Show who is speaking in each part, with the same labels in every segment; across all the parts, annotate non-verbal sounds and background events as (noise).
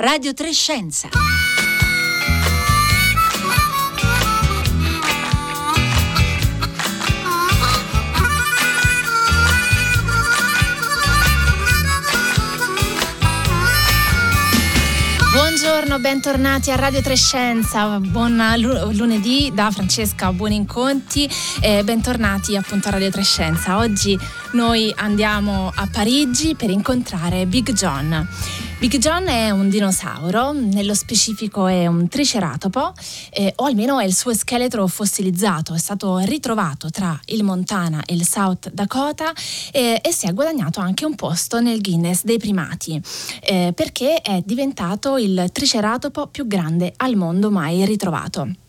Speaker 1: Radio Trescenza.
Speaker 2: Buongiorno, bentornati a Radio Trescenza, buon lunedì da Francesca Buoni Inconti e bentornati appunto a Radio Trescenza. Oggi noi andiamo a Parigi per incontrare Big John. Big John è un dinosauro, nello specifico è un triceratopo, eh, o almeno è il suo scheletro fossilizzato, è stato ritrovato tra il Montana e il South Dakota eh, e si è guadagnato anche un posto nel Guinness dei primati, eh, perché è diventato il triceratopo più grande al mondo mai ritrovato.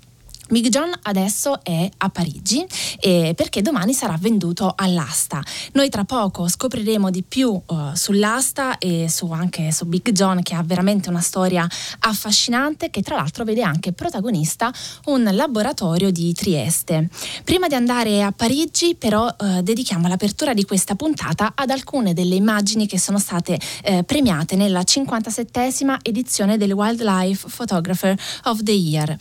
Speaker 2: Big John adesso è a Parigi eh, perché domani sarà venduto all'asta. Noi tra poco scopriremo di più uh, sull'asta e su, anche su Big John che ha veramente una storia affascinante che tra l'altro vede anche protagonista un laboratorio di Trieste. Prima di andare a Parigi però uh, dedichiamo l'apertura di questa puntata ad alcune delle immagini che sono state uh, premiate nella 57esima edizione del Wildlife Photographer of the Year.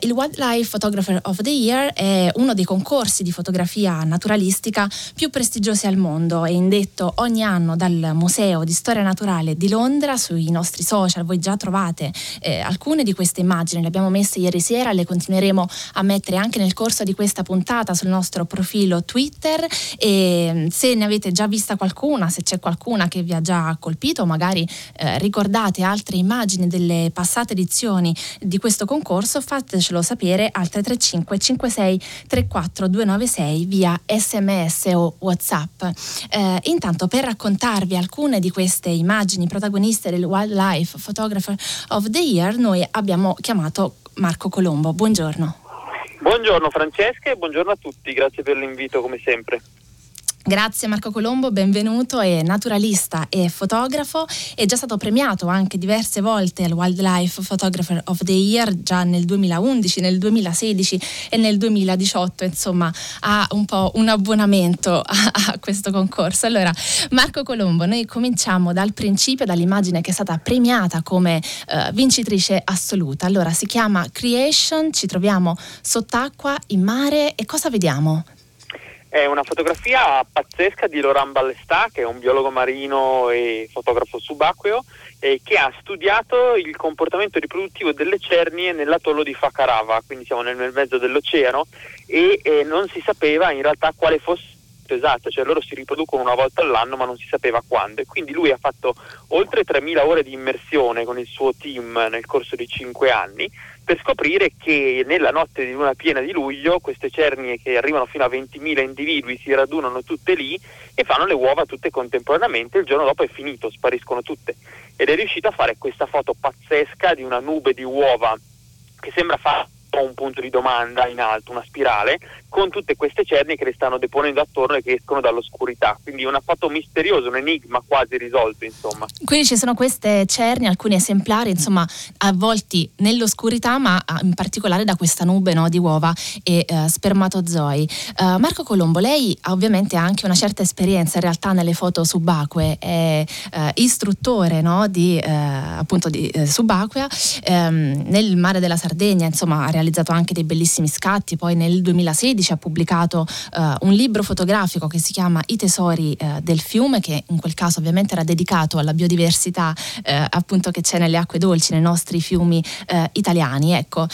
Speaker 2: il Wildlife Wildlife Photographer of the Year è uno dei concorsi di fotografia naturalistica più prestigiosi al mondo. È indetto ogni anno dal Museo di Storia Naturale di Londra. Sui nostri social voi già trovate eh, alcune di queste immagini, le abbiamo messe ieri sera, le continueremo a mettere anche nel corso di questa puntata sul nostro profilo Twitter e mm, se ne avete già vista qualcuna, se c'è qualcuna che vi ha già colpito, magari eh, ricordate altre immagini delle passate edizioni di questo concorso, fatecelo sapere scrivere al 335 56 34 296 via sms o whatsapp. Eh, intanto per raccontarvi alcune di queste immagini protagoniste del Wildlife Photographer of the Year noi abbiamo chiamato Marco Colombo. Buongiorno.
Speaker 3: Buongiorno Francesca e buongiorno a tutti, grazie per l'invito come sempre.
Speaker 2: Grazie Marco Colombo, benvenuto, è naturalista e fotografo, è già stato premiato anche diverse volte al Wildlife Photographer of the Year già nel 2011, nel 2016 e nel 2018, insomma ha un po' un abbonamento (laughs) a, a questo concorso. Allora Marco Colombo, noi cominciamo dal principio, dall'immagine che è stata premiata come uh, vincitrice assoluta. Allora si chiama Creation, ci troviamo sott'acqua, in mare e cosa vediamo?
Speaker 3: È una fotografia pazzesca di Laurent Ballestà, che è un biologo marino e fotografo subacqueo, eh, che ha studiato il comportamento riproduttivo delle cernie nell'atollo di Fakarava, quindi siamo nel, mezzo dell'oceano, e eh, non si sapeva in realtà quale fosse esatto, cioè loro si riproducono una volta all'anno ma non si sapeva quando. E quindi lui ha fatto oltre 3.000 ore di immersione con il suo team nel corso di 5 anni per scoprire che nella notte di luna piena di luglio queste cernie che arrivano fino a 20.000 individui si radunano tutte lì e fanno le uova tutte contemporaneamente, il giorno dopo è finito, spariscono tutte. Ed è riuscito a fare questa foto pazzesca di una nube di uova che sembra fare un punto di domanda in alto, una spirale, con tutte queste cernie che le stanno deponendo attorno e che escono dall'oscurità. Quindi una foto misteriosa, un enigma quasi risolto, insomma.
Speaker 2: Quindi ci sono queste cernie, alcuni esemplari, insomma, avvolti nell'oscurità, ma ah, in particolare da questa nube no, di uova e uh, spermatozoi. Uh, Marco Colombo, lei ovviamente ha anche una certa esperienza in realtà nelle foto subacquee, è uh, istruttore no, di, appunto di subacquea um, nel mare della Sardegna, insomma, ha realizzato anche dei bellissimi scatti, poi nel 2016 2016 ha pubblicato uh, un libro fotografico che si chiama I tesori uh, del fiume, che in quel caso ovviamente era dedicato alla biodiversità uh, appunto che c'è nelle acque dolci, nei nostri fiumi italiani. Ecco,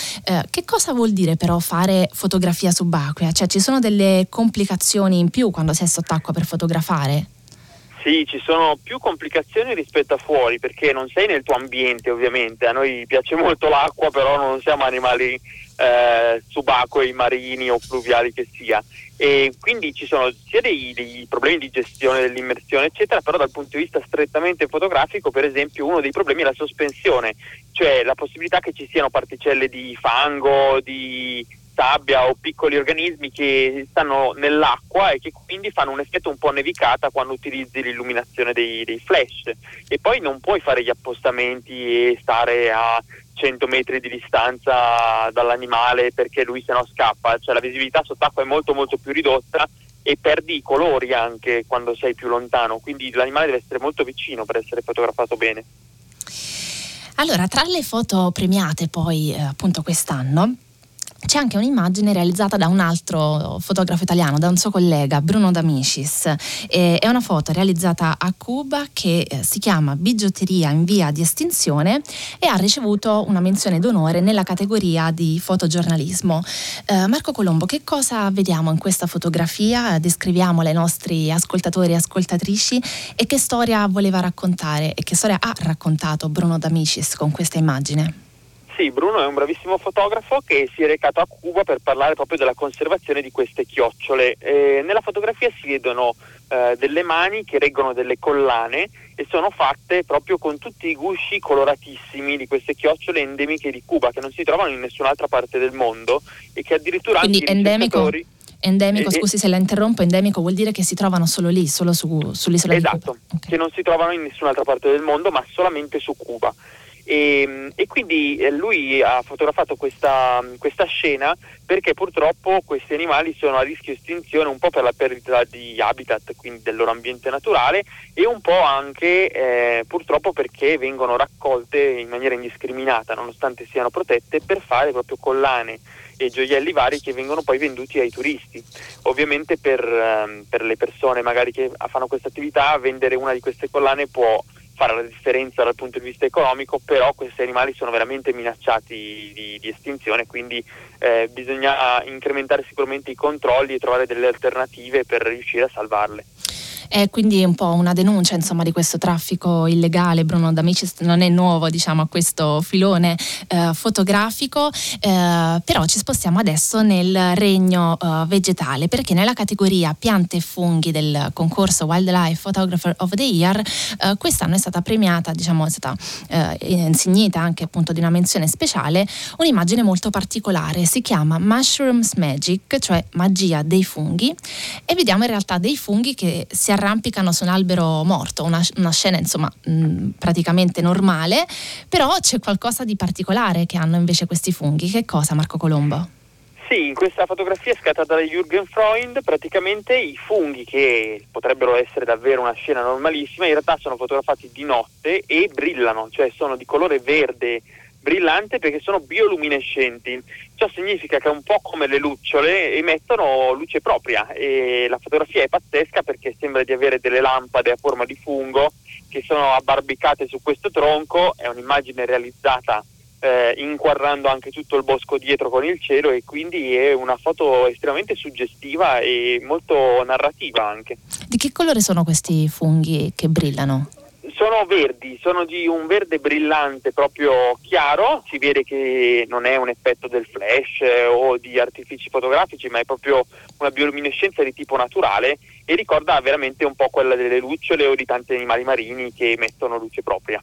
Speaker 2: che cosa vuol dire però fare fotografia subacquea? Cioè ci sono delle complicazioni in più quando si è sott'acqua per fotografare?
Speaker 3: Sì, ci sono più complicazioni rispetto a fuori perché non sei nel tuo ambiente ovviamente, a noi piace molto l'acqua però non siamo animali eh, subacquei, marini o fluviali che sia. E quindi ci sono sia dei, dei, problemi di gestione dell'immersione, eccetera, però dal punto di vista strettamente fotografico, per esempio, uno dei problemi è la sospensione, cioè la possibilità che ci siano particelle di fango, di sabbia o piccoli organismi che stanno nell'acqua e che quindi fanno un effetto un po' nevicata quando utilizzi l'illuminazione dei, dei flash e poi non puoi fare gli appostamenti e stare a 100 metri di distanza dall'animale perché lui se no scappa, cioè la visibilità sott'acqua è molto molto più ridotta e perdi i colori anche quando sei più lontano, quindi l'animale deve essere molto vicino per essere fotografato bene.
Speaker 2: Allora, tra le foto premiate poi eh, appunto quest'anno, c'è anche un'immagine realizzata da un altro fotografo italiano, da un suo collega, Bruno D'Amicis. Eh, è una foto realizzata a Cuba che eh, si chiama Bigiotteria in via di estinzione e ha ricevuto una menzione d'onore nella categoria di fotogiornalismo. Eh, Marco Colombo, che cosa vediamo in questa fotografia? Descriviamola ai nostri ascoltatori e ascoltatrici e che storia voleva raccontare e che storia ha raccontato Bruno D'Amicis con questa immagine?
Speaker 3: Sì, Bruno è un bravissimo fotografo che si è recato a Cuba per parlare proprio della conservazione di queste chiocciole. Eh, nella fotografia si vedono eh, delle mani che reggono delle collane e sono fatte proprio con tutti i gusci coloratissimi di queste chiocciole endemiche di Cuba che non si trovano in nessun'altra parte del mondo e che addirittura
Speaker 2: Quindi anche endemico, endemico, eh, scusi se la interrompo, endemico vuol dire che si trovano solo lì, solo su, sull'isola
Speaker 3: esatto,
Speaker 2: di Cuba.
Speaker 3: Esatto, okay. che non si trovano in nessun'altra parte del mondo ma solamente su Cuba. E, ehm, e, quindi eh, lui ha fotografato questa, questa, scena perché purtroppo questi animali sono a rischio estinzione un po' per la perdita di habitat, quindi del loro ambiente naturale e un po' anche eh, purtroppo perché vengono raccolte in maniera indiscriminata nonostante siano protette per fare proprio collane e gioielli vari che vengono poi venduti ai turisti. Ovviamente per, ehm, per le persone magari che fanno questa attività vendere una di queste collane può fare la differenza dal punto di vista economico, però questi animali sono veramente minacciati di, di estinzione, quindi eh, bisogna incrementare sicuramente i controlli e trovare delle alternative per riuscire a salvarle.
Speaker 2: È quindi un po' una denuncia insomma, di questo traffico illegale. Bruno D'Amicis non è nuovo diciamo, a questo filone eh, fotografico, eh, però ci spostiamo adesso nel regno eh, vegetale perché nella categoria piante e funghi del concorso Wildlife Photographer of the Year eh, quest'anno è stata premiata, diciamo, è stata eh, insignita anche appunto di una menzione speciale un'immagine molto particolare, si chiama Mushrooms Magic, cioè magia dei funghi e vediamo in realtà dei funghi che si arrangiano arrampicano su un albero morto, una, una scena insomma mh, praticamente normale, però c'è qualcosa di particolare che hanno invece questi funghi. Che cosa Marco Colombo?
Speaker 3: Sì, in questa fotografia scattata da Jürgen Freund, praticamente i funghi che potrebbero essere davvero una scena normalissima, in realtà sono fotografati di notte e brillano, cioè sono di colore verde brillante perché sono bioluminescenti. Ciò significa che un po' come le lucciole emettono luce propria e la fotografia è pazzesca perché sembra di avere delle lampade a forma di fungo che sono abbarbicate su questo tronco, è un'immagine realizzata eh, inquadrando anche tutto il bosco dietro con il cielo e quindi è una foto estremamente suggestiva e molto narrativa anche.
Speaker 2: Di che colore sono questi funghi che brillano?
Speaker 3: Sono verdi, sono di un verde brillante proprio chiaro, si vede che non è un effetto del flash eh, o di artifici fotografici, ma è proprio una bioluminescenza di tipo naturale e ricorda veramente un po' quella delle lucciole o di tanti animali marini che emettono luce propria.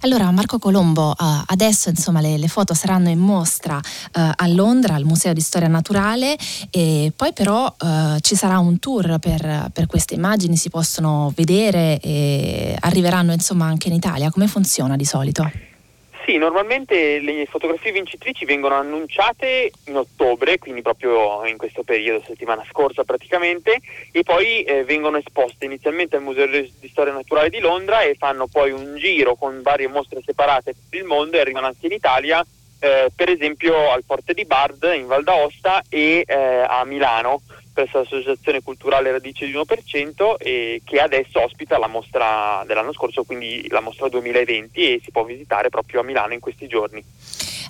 Speaker 2: Allora Marco Colombo, uh, adesso insomma le, le, foto saranno in mostra uh, a Londra al Museo di Storia Naturale e poi però uh, ci sarà un tour per, per, queste immagini, si possono vedere e arriveranno insomma anche in Italia. Come funziona di solito?
Speaker 3: Sì, normalmente le fotografie vincitrici vengono annunciate in ottobre, quindi proprio in questo periodo, settimana scorsa praticamente, e poi eh, vengono esposte inizialmente al Museo di Storia Naturale di Londra e fanno poi un giro con varie mostre separate per il mondo e arrivano anche in Italia, eh, per esempio al Forte di Bard in Val d'Aosta e eh, a Milano presso l'Associazione Culturale Radice di 1% e che adesso ospita la mostra dell'anno scorso, quindi la mostra 2020 e si può visitare proprio a Milano in questi giorni.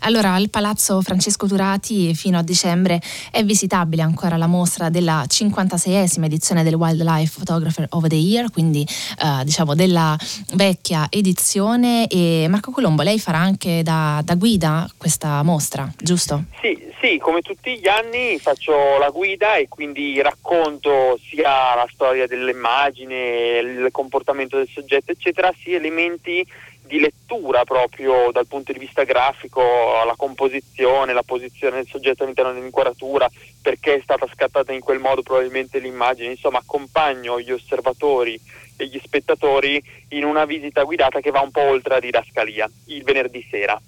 Speaker 2: Allora, al Palazzo Francesco Turati fino a dicembre è visitabile ancora la mostra della 56esima edizione del Wildlife Photographer of the Year, quindi eh, diciamo della vecchia edizione. E Marco Colombo, lei farà anche da, da guida questa mostra, giusto?
Speaker 3: Sì, sì, come tutti gli anni faccio la guida e quindi racconto sia la storia dell'immagine, il comportamento del soggetto, eccetera, sia elementi di lettura proprio dal punto di vista grafico, la composizione, la posizione del soggetto all'interno dell'inquadratura, perché è stata scattata in quel modo probabilmente l'immagine, insomma accompagno gli osservatori e gli spettatori in una visita guidata che va un po' oltre la didascalia, il venerdì sera.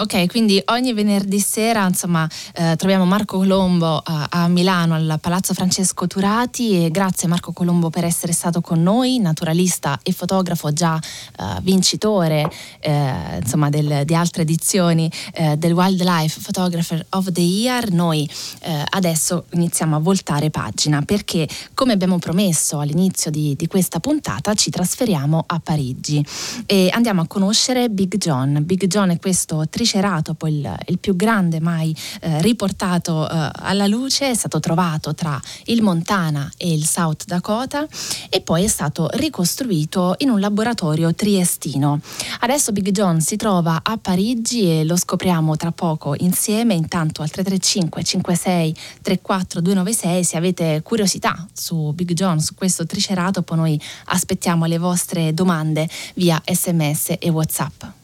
Speaker 2: Ok, quindi ogni venerdì sera insomma, eh, troviamo Marco Colombo a, a, Milano al Palazzo Francesco Turati e grazie Marco Colombo per essere stato con noi, naturalista e fotografo già eh, vincitore eh, insomma, del, di altre edizioni eh, del Wildlife Photographer of the Year. Noi eh, adesso iniziamo a voltare pagina perché come abbiamo promesso all'inizio di, di questa puntata ci trasferiamo a Parigi e andiamo a conoscere Big John. Big John è questo triceratopo Triceratopo, il, il più grande mai eh, riportato eh, alla luce, è stato trovato tra il Montana e il South Dakota e poi è stato ricostruito in un laboratorio triestino. Adesso Big John si trova a Parigi e lo scopriamo tra poco insieme, intanto al 335 56 34 296 se avete curiosità su Big John, su questo Triceratopo, noi aspettiamo le vostre domande via sms e whatsapp.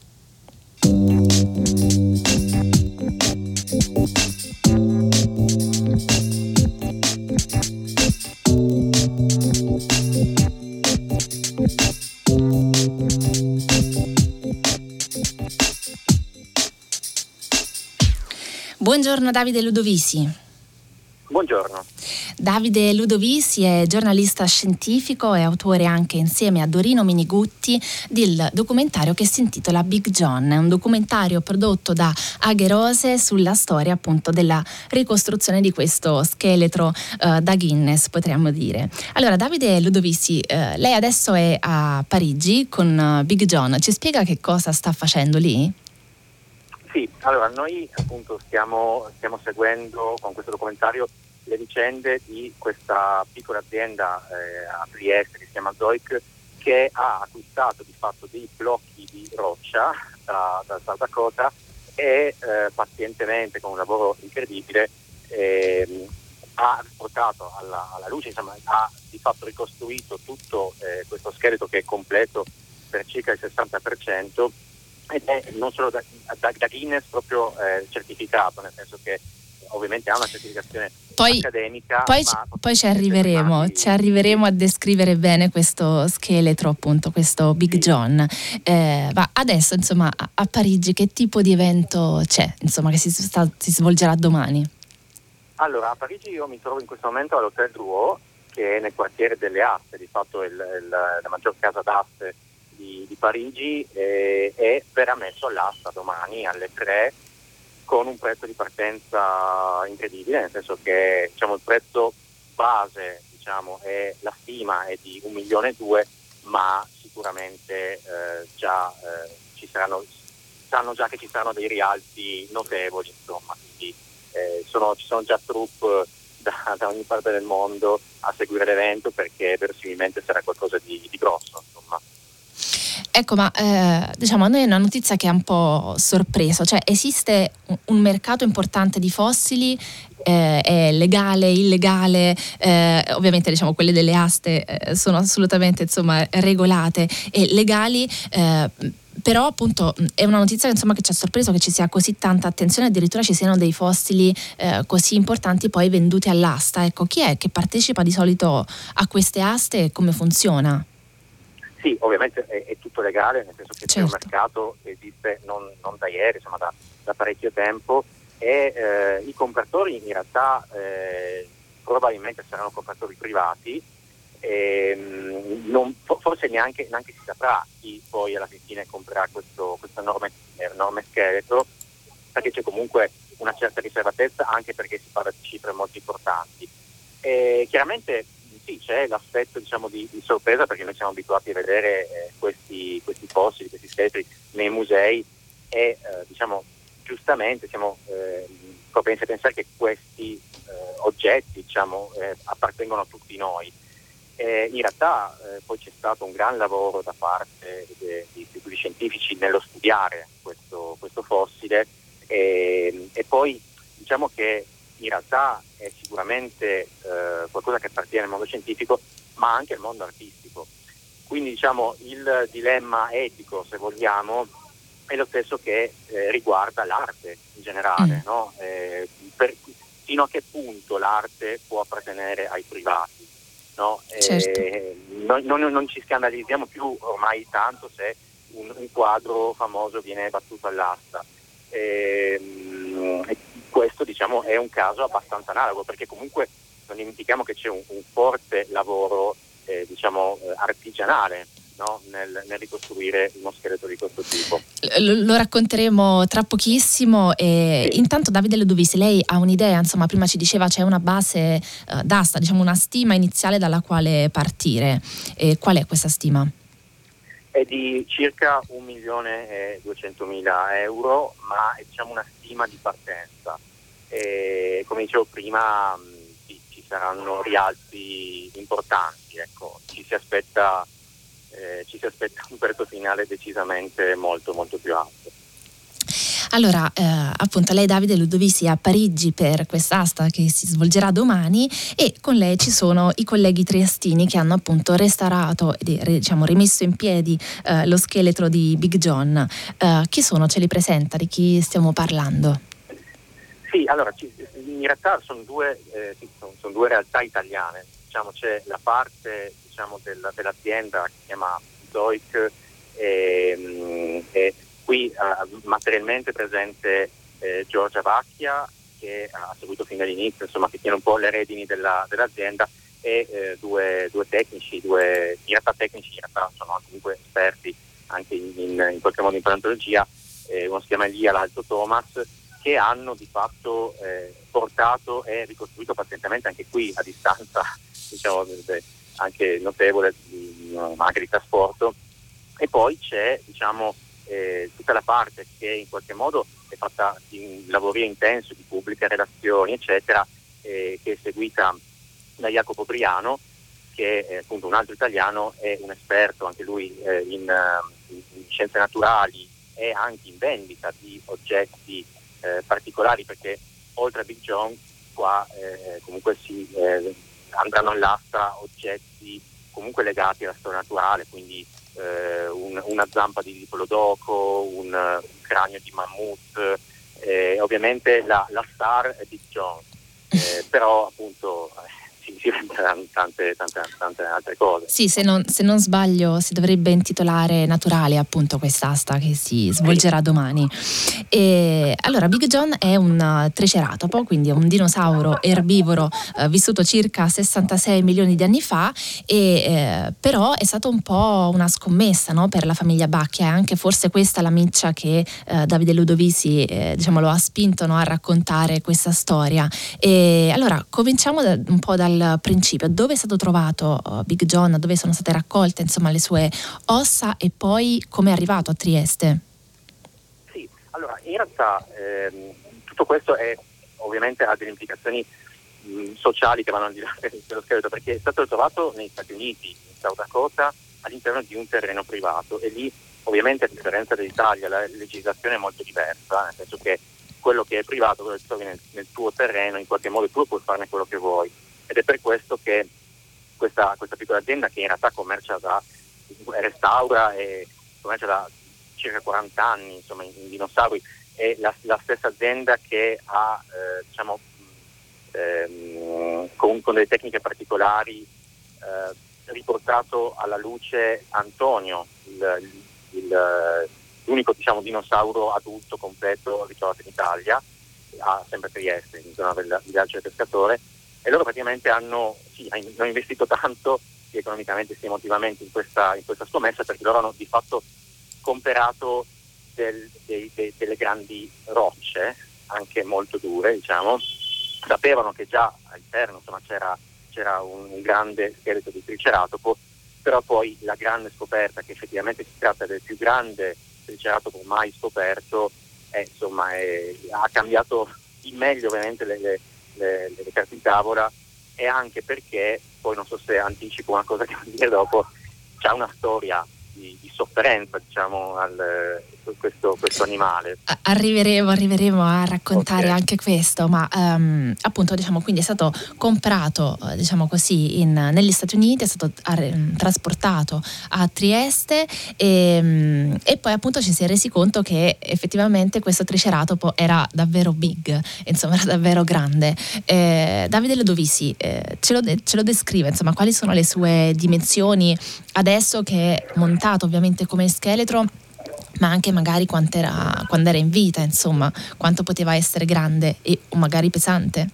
Speaker 2: Buongiorno Davide Ludovisi.
Speaker 1: Buongiorno.
Speaker 2: Davide Ludovisi è giornalista scientifico e autore anche insieme a Dorino Minigutti del documentario che si intitola Big John. È un documentario prodotto da Agherose sulla storia appunto della ricostruzione di questo scheletro uh, da Guinness, potremmo dire. Allora, Davide Ludovisi, uh, lei adesso è a Parigi con uh, Big John. Ci spiega che cosa sta facendo lì?
Speaker 1: Sì, allora noi appunto stiamo, stiamo, seguendo con questo documentario le vicende di questa piccola azienda eh, a Trieste che si chiama Zoic che ha acquistato di fatto dei blocchi di roccia da, da South Dakota e eh, pazientemente con un lavoro incredibile eh, ha portato alla, alla, luce, insomma, ha di fatto ricostruito tutto eh, questo scheletro che è completo per circa il 60% ed è non solo da, da, da Guinness proprio eh, certificato, nel senso che ovviamente ha una certificazione
Speaker 2: poi,
Speaker 1: accademica.
Speaker 2: Poi, poi ci arriveremo, ci arriveremo a descrivere bene questo scheletro, appunto, questo Big sì. John. Eh, ma adesso, insomma, a, Parigi che tipo di evento c'è, insomma, che si, sta, si, svolgerà domani?
Speaker 1: Allora, a Parigi io mi trovo in questo momento all'Hotel Drouot, che è nel quartiere delle Aste, di fatto il, il, la maggior casa d'aste di, di Parigi eh, e verrà messo all'asta domani alle 3 con un prezzo di partenza incredibile, nel senso che diciamo, il prezzo base diciamo, è, la stima è di un milione e due, ma sicuramente eh, già eh, ci saranno, sanno già che ci saranno dei rialzi notevoli, insomma, quindi eh, sono, ci sono già troupe da, da, ogni parte del mondo a seguire l'evento perché verosimilmente sarà qualcosa di, di grosso.
Speaker 2: Ecco, ma eh, diciamo a noi è una notizia che ha un po' sorpreso, cioè esiste un mercato importante di fossili eh, è legale, illegale, eh, ovviamente diciamo quelle delle aste eh, sono assolutamente insomma, regolate e legali. Eh, però appunto è una notizia insomma, che ci ha sorpreso che ci sia così tanta attenzione, addirittura ci siano dei fossili eh, così importanti poi venduti all'asta. Ecco, chi è che partecipa di solito a queste aste e come funziona?
Speaker 1: Sì, ovviamente è, è, tutto legale, nel senso che certo. c'è un certo. mercato esiste non, non da ieri, insomma da, da parecchio tempo e eh, i compratori in realtà eh, probabilmente saranno compratori privati e, mm, non, forse neanche, neanche, si saprà chi poi alla fine comprerà questo, questo enorme, enorme scheletro perché c'è comunque una certa riservatezza anche perché si parla di cifre molto importanti. E chiaramente sì, c'è l'aspetto diciamo, di, di, sorpresa perché noi siamo abituati a vedere eh, questi, questi fossili, questi scheletri nei musei e eh, diciamo, giustamente siamo eh, propensi a pensare che questi eh, oggetti diciamo, eh, appartengono a tutti noi. in realtà eh, poi c'è stato un gran lavoro da parte degli istituti scientifici nello studiare questo, questo fossile e, e poi diciamo che in realtà è sicuramente eh, qualcosa che appartiene al mondo scientifico, ma anche al mondo artistico. Quindi diciamo, il dilemma etico, se vogliamo, è lo stesso che eh, riguarda l'arte in generale, mm. no? eh, per, fino a che punto l'arte può appartenere ai privati. No?
Speaker 2: Certo.
Speaker 1: Non, non, non, ci scandalizziamo più ormai tanto se un, un quadro famoso viene battuto all'asta E, ehm, e questo diciamo, è un caso abbastanza analogo perché comunque non dimentichiamo che c'è un, un forte lavoro eh, diciamo, eh, artigianale no? nel, nel, ricostruire uno scheletro di questo tipo.
Speaker 2: Lo, lo racconteremo tra pochissimo. E sì. Intanto Davide Ludovisi, lei ha un'idea, insomma prima ci diceva c'è una base uh, d'asta, diciamo una stima iniziale dalla quale partire. E qual è questa stima?
Speaker 1: È di circa 1 milione e 200 mila euro, ma è diciamo, una stima di partenza. E, come dicevo prima, ci, ci saranno rialzi importanti. Ecco. Ci si aspetta eh, ci si aspetta un prezzo finale decisamente molto molto più alto.
Speaker 2: Allora, eh, appunto, lei Davide Ludovisi è a Parigi per quest'asta che si svolgerà domani e con lei ci sono i colleghi triestini che hanno appunto restaurato e diciamo, rimesso in piedi eh, lo scheletro di Big John. Eh, chi sono? Ce li presenta? Di chi stiamo parlando?
Speaker 1: Sì, allora, in realtà sono due, eh, sono due realtà italiane. Diciamo, c'è la parte diciamo, del, dell'azienda che si chiama Zoic e, mm, e qui uh, materialmente presente eh, Giorgia Vacchia che ha seguito fin dall'inizio, insomma che tiene un po' le redini della, dell'azienda e eh, due, due, tecnici, due, in realtà tecnici in realtà sono comunque esperti anche in, in, in qualche modo in paleontologia, eh, uno si chiama Elia, l'altro Thomas, che hanno di fatto eh, portato e ricostruito pazientemente anche qui a distanza (laughs) diciamo, anche notevole anche di trasporto. E poi c'è diciamo, eh, tutta la parte che in qualche modo è fatta di lavori intenso, di pubbliche relazioni eccetera eh, che è seguita da Jacopo Briano che è appunto un altro italiano è un esperto anche lui eh, in, in, scienze naturali e anche in vendita di oggetti eh, particolari perché oltre a Big John qua eh, comunque si eh, andranno all'asta oggetti comunque legati alla storia naturale, quindi eh, un, una zampa di diplodocco, un, un cranio di mammut, eh, ovviamente la, la, star è Jones, eh, però appunto si, si renderanno tante, tante, tante, altre cose.
Speaker 2: Sì, se non, se non, sbaglio si dovrebbe intitolare Naturale appunto quest'asta che si svolgerà domani. E, allora, Big John è un triceratopo, quindi è un dinosauro erbivoro eh, vissuto circa 66 milioni di anni fa, e, eh, però è stato un po' una scommessa no, per la famiglia Bacchia, è anche forse questa la miccia che eh, Davide Ludovisi eh, diciamo, lo ha spinto no, a raccontare questa storia. E, allora, cominciamo da, un po' dal dal principio, dove è stato trovato uh, Big John, dove sono state raccolte insomma, le sue ossa e poi come è arrivato a Trieste?
Speaker 1: Sì, allora in realtà ehm, tutto questo è ovviamente ha delle implicazioni mh, sociali che vanno al di là (laughs) dello scheletro perché è stato trovato negli Stati Uniti, in South Dakota, all'interno di un terreno privato e lì ovviamente a differenza dell'Italia la legislazione è molto diversa, nel senso che quello che è privato, quello che trovi nel, nel tuo terreno, in qualche modo tu puoi farne quello che vuoi ed è per questo che questa, questa piccola azienda che in realtà commercia da, restaura e commercia da circa 40 anni insomma, in, in dinosauri è la, la, stessa azienda che ha eh, diciamo, ehm, con, con, delle tecniche particolari eh, riportato alla luce Antonio, il, il, l'unico diciamo, dinosauro adulto completo ritrovato in Italia, a sempre Trieste, in zona del villaggio del pescatore, e loro praticamente hanno, sì, hanno investito tanto sia economicamente sia emotivamente in questa, in questa scommessa perché loro hanno di fatto comperato del, dei, dei, delle grandi rocce, anche molto dure, diciamo. sapevano che già all'interno insomma, c'era, c'era un, grande scheletro di triceratopo, però poi la grande scoperta che effettivamente si tratta del più grande triceratopo mai scoperto è, insomma, è, ha cambiato in meglio ovviamente le, le le, le carte in tavola e anche perché, poi non so se anticipo una cosa che voglio dire dopo, c'è una storia di, di sofferenza diciamo, al, questo, questo, animale.
Speaker 2: Arriveremo, arriveremo a raccontare okay. anche questo, ma um, appunto diciamo quindi è stato comprato diciamo così in, negli Stati Uniti, è stato ar- trasportato a Trieste e, um, e, poi appunto ci si è resi conto che effettivamente questo triceratopo era davvero big, insomma era davvero grande. Eh, Davide Lodovisi eh, ce, lo de- ce lo descrive, insomma quali sono le sue dimensioni adesso che è montato ovviamente come scheletro ma anche magari era, quando era in vita, insomma, quanto poteva essere grande e magari pesante.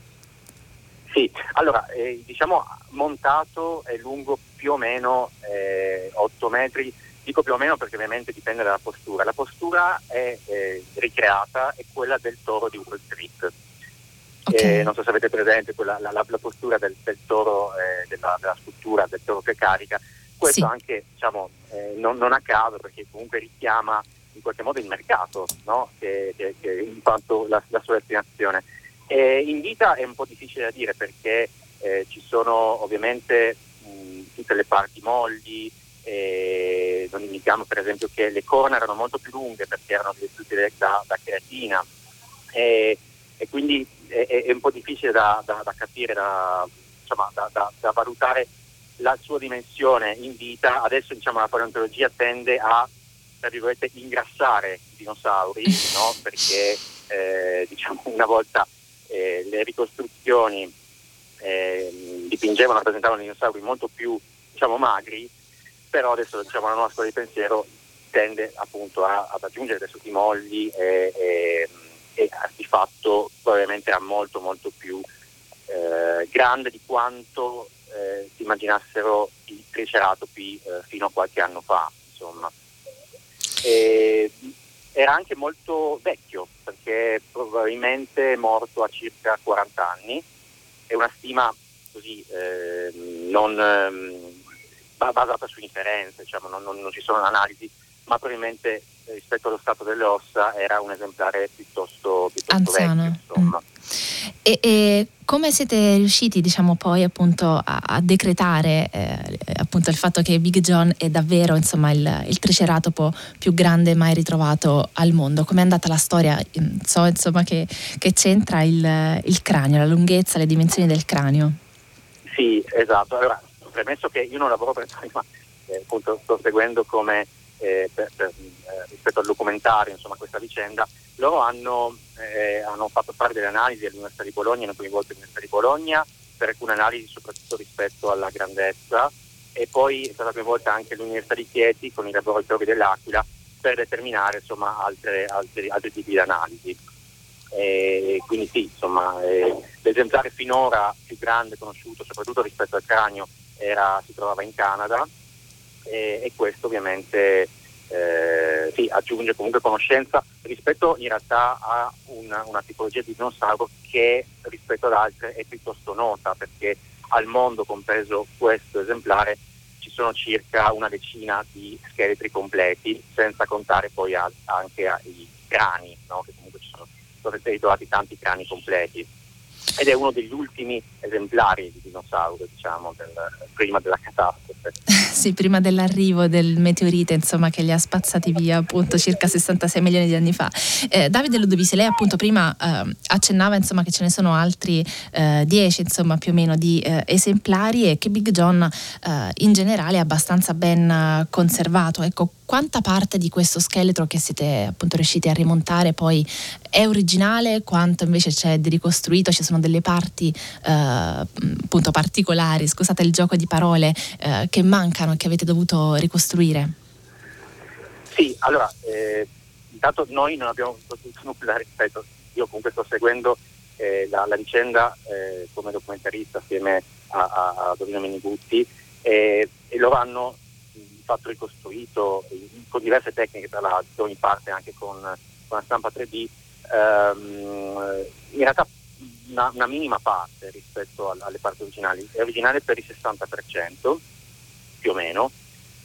Speaker 1: Sì, allora eh, diciamo montato è lungo più o meno eh, 8 metri, dico più o meno perché ovviamente dipende dalla postura. La postura è eh, ricreata, è quella del toro di Wall Street. Okay. Eh, non so se avete presente quella, la, la, la, postura del, del toro, eh, della, della, scultura del toro che carica. Questo sì. anche diciamo, eh, non, non, a caso perché comunque richiama in qualche modo il mercato, no? che, che, che in quanto la, la sua destinazione. Eh, in vita è un po' difficile da dire perché eh, ci sono ovviamente mh, tutte le parti molli, eh, non dimentichiamo per esempio che le corna erano molto più lunghe perché erano vestute da, da creatina e quindi è, è, un po' difficile da, da, da capire, insomma, da, valutare la sua dimensione in vita. Adesso diciamo, la paleontologia tende a tra virgolette, ingrassare i dinosauri (laughs) no? perché eh, diciamo, una volta eh, le ricostruzioni eh, dipingevano, rappresentavano i dinosauri molto più diciamo, magri, però adesso diciamo, la nuova scuola di pensiero tende appunto a, ad aggiungere adesso i molli e, e, e, di fatto probabilmente era molto molto più eh, grande di quanto eh, si immaginassero i triceratopi eh, fino a qualche anno fa. Insomma. E, era anche molto vecchio perché probabilmente è morto a circa 40 anni, è una stima così eh, non eh, basata su inferenze, diciamo, non, non, non, ci sono analisi, ma probabilmente rispetto allo stato delle ossa era un esemplare piuttosto, piuttosto vecchio. Insomma. Mm.
Speaker 2: E, e, come siete riusciti, diciamo, poi appunto a, a decretare eh, appunto il fatto che Big John è davvero insomma, il, il, triceratopo più grande mai ritrovato al mondo? Come è andata la storia? Mm, so insomma che, che c'entra il, il, cranio, la lunghezza, le dimensioni del cranio.
Speaker 1: Sì, esatto. Allora, premesso che io non lavoro per noi, ma eh, appunto sto seguendo come eh, per, per, eh, rispetto al documentario insomma, questa vicenda, loro hanno, eh, hanno, fatto fare delle analisi all'Università di Bologna, hanno coinvolto l'Università di Bologna per alcune analisi soprattutto rispetto alla grandezza e poi è stata coinvolta anche l'Università di Chieti con i laboratori dell'Aquila per determinare insomma, altre, altre, altri tipi di analisi. E quindi sì, insomma, eh, l'esemplare finora più grande conosciuto, soprattutto rispetto al cranio, era, si trovava in Canada e, e questo ovviamente eh, sì, aggiunge comunque conoscenza rispetto in realtà a una, una, tipologia di dinosauro che rispetto ad altre è piuttosto nota perché al mondo, compreso questo esemplare, ci sono circa una decina di scheletri completi, senza contare poi a, anche i crani, no? che comunque ci sono, sono stati trovati tanti crani completi ed è uno degli ultimi esemplari di dinosauro, diciamo, del, prima della catastrofe. (laughs)
Speaker 2: sì, prima dell'arrivo del meteorite, insomma, che li ha spazzati via appunto circa 66 milioni di anni fa. Eh, Davide Ludovisi, lei appunto prima eh, accennava insomma che ce ne sono altri 10 eh, insomma più o meno di eh, esemplari e che Big John eh, in generale è abbastanza ben conservato. Ecco, quanta parte di questo scheletro che siete appunto riusciti a rimontare poi è originale, quanto invece c'è di ricostruito, ci sono delle parti eh, appunto particolari, scusate il gioco di parole, eh, che mancano e che avete dovuto ricostruire?
Speaker 1: Sì, allora, eh, intanto noi non abbiamo potuto nulla rispetto, io comunque sto seguendo eh, la, la, vicenda eh, come documentarista assieme a, a, a Dovino Menigutti e loro hanno fatto ricostruito con diverse tecniche tra l'altro, in parte anche con, la stampa 3D, ehm, in realtà una, una, minima parte rispetto alle parti originali, è originale per il 60% più o meno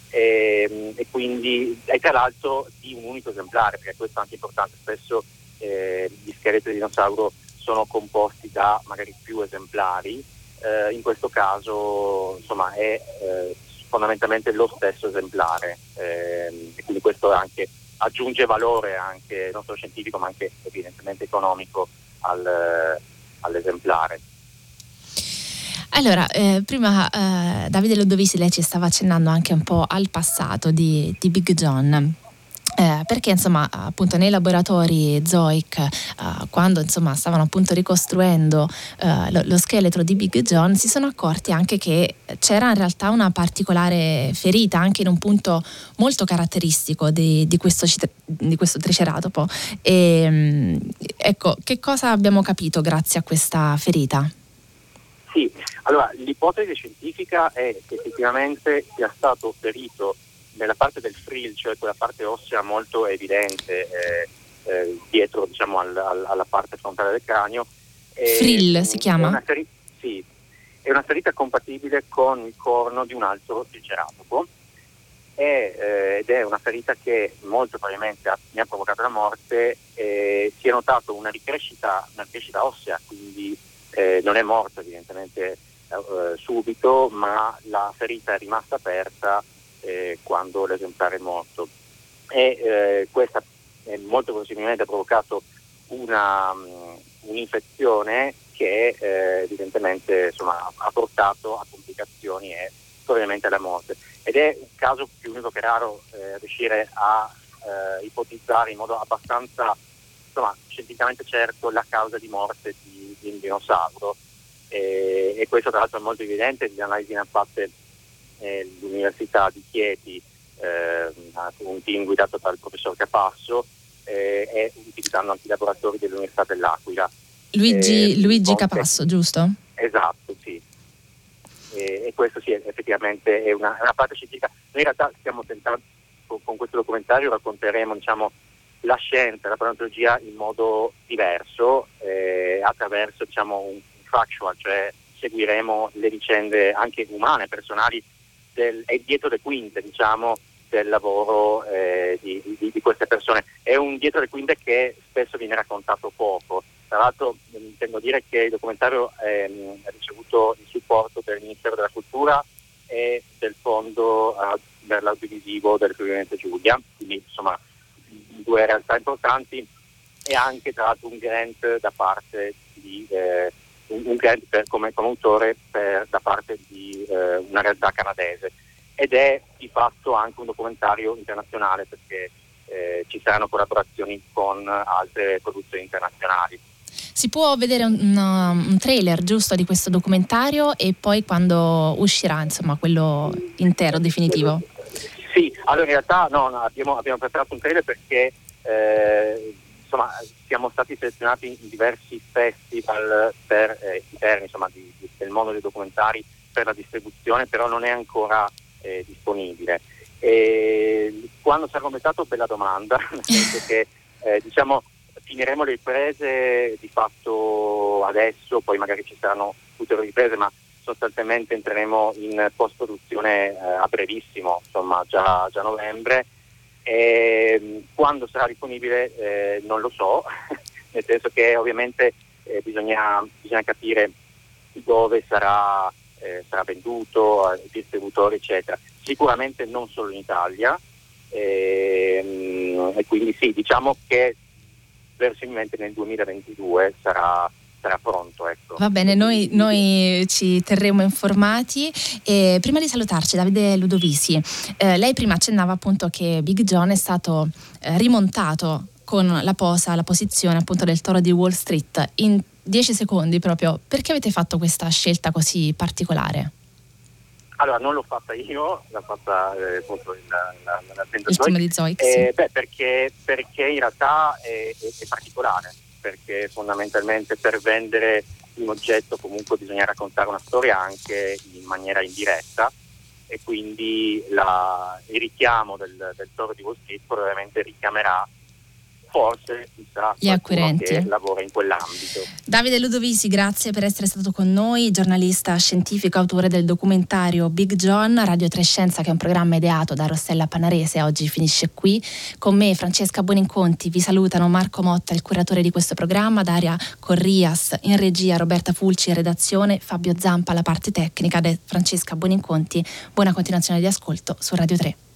Speaker 1: e, e quindi è tra l'altro di un unico esemplare, perché questo è anche importante, spesso eh, gli scheletri di dinosauro sono composti da magari più esemplari, eh, in questo caso insomma è eh, fondamentalmente lo stesso esemplare ehm, e quindi questo anche aggiunge valore anche non solo scientifico ma anche evidentemente economico al, all'esemplare.
Speaker 2: Allora, eh, prima eh, Davide Lodovisi lei ci stava accennando anche un po' al passato di, di Big John. Eh, perché insomma appunto nei laboratori Zoic eh, quando insomma stavano appunto ricostruendo eh, lo, lo, scheletro di Big John si sono accorti anche che c'era in realtà una particolare ferita anche in un punto molto caratteristico di, di, questo, di questo, triceratopo e ehm, ecco che cosa abbiamo capito grazie a questa ferita?
Speaker 1: Sì, allora l'ipotesi scientifica è che effettivamente sia stato ferito nella parte del frill, cioè quella parte ossea molto evidente eh, eh, dietro diciamo, al, al, alla parte frontale del cranio.
Speaker 2: frill si chiama?
Speaker 1: È ferita, sì, è una ferita compatibile con il corno di un altro triceratopo è, eh, ed è una ferita che molto probabilmente ha, mi ha provocato la morte. Eh, si è notato una ricrescita, una crescita ossea, quindi eh, non è morto evidentemente eh, subito, ma la ferita è rimasta aperta eh, quando l'esemplare è morto. E eh, questa molto possibilmente ha provocato una, um, un'infezione che eh, evidentemente insomma, ha portato a complicazioni e probabilmente alla morte. Ed è un caso più unico che raro eh, riuscire a eh, ipotizzare in modo abbastanza insomma, scientificamente certo la causa di morte di, di un dinosauro. E, e, questo tra l'altro è molto evidente, le analisi ne ha fatte eh, l'Università di Chieti, eh, un team guidato dal professor Capasso eh, e utilizzando anche i laboratori dell'Università dell'Aquila.
Speaker 2: Luigi, eh, Luigi Capasso, giusto?
Speaker 1: Esatto, sì. E, e questo sì, effettivamente è una, una, parte scientifica. Noi in realtà stiamo tentando, con, con questo documentario racconteremo diciamo, la scienza, la paleontologia in modo diverso, eh, attraverso diciamo, un factual, cioè seguiremo le vicende anche umane, personali del, è dietro le quinte diciamo, del lavoro eh, di, di, di, queste persone. È un dietro le quinte che spesso viene raccontato poco. Tra l'altro intendo dire che il documentario ehm, ha ricevuto il supporto del Ministero della Cultura e del Fondo per l'audiovisivo del Friuli Giulia, quindi insomma due realtà importanti e anche tra l'altro un grant da parte di eh, un, un grant per, come, come, autore per, da parte di eh, una realtà canadese ed è di fatto anche un documentario internazionale perché eh, ci saranno collaborazioni con altre produzioni internazionali.
Speaker 2: Si può vedere un, un, trailer giusto di questo documentario e poi quando uscirà insomma quello intero, definitivo?
Speaker 1: Sì, allora in realtà no, abbiamo, abbiamo, preparato un trailer perché eh, insomma, siamo stati selezionati in diversi festival per eh, interni insomma, di, di, del mondo dei documentari per la distribuzione, però non è ancora eh, disponibile. E quando sarà completato, bella domanda, (laughs) nel senso che eh, diciamo, finiremo le riprese di fatto adesso, poi magari ci saranno ulteriori riprese, ma sostanzialmente entreremo in post-produzione eh, a brevissimo, insomma già, già novembre e ehm, quando sarà disponibile eh, non lo so, (laughs) nel senso che ovviamente eh, bisogna, bisogna, capire dove sarà, eh, sarà venduto, distributori eccetera. Sicuramente non solo in Italia ehm, e quindi sì, diciamo che verosimilmente nel 2022 sarà sarà pronto. Ecco.
Speaker 2: Va bene, noi, noi, ci terremo informati. E prima di salutarci, Davide Ludovisi, eh, lei prima accennava appunto che Big John è stato eh, rimontato con la posa, la posizione appunto del toro di Wall Street in 10 secondi proprio. Perché avete fatto questa scelta così particolare?
Speaker 1: Allora, non l'ho fatta io, l'ha fatta eh, appunto il, la, la,
Speaker 2: la il team di Zoic.
Speaker 1: Eh, beh, perché, perché, in realtà è, è, è particolare perché fondamentalmente per vendere un oggetto comunque bisogna raccontare una storia anche in maniera indiretta e quindi la, il richiamo del, del toro di Wall Street probabilmente richiamerà forse chissà
Speaker 2: gli acquirenti
Speaker 1: che lavora in quell'ambito.
Speaker 2: Davide Ludovisi, grazie per essere stato con noi, giornalista scientifico, autore del documentario Big John, Radio 3 Scienza che è un programma ideato da Rossella Panarese, oggi finisce qui. Con me Francesca Buoninconti, vi salutano Marco Motta, il curatore di questo programma, Daria Corrias in regia, Roberta Fulci in redazione, Fabio Zampa la parte tecnica ed Francesca Buoninconti. Buona continuazione di ascolto su Radio 3.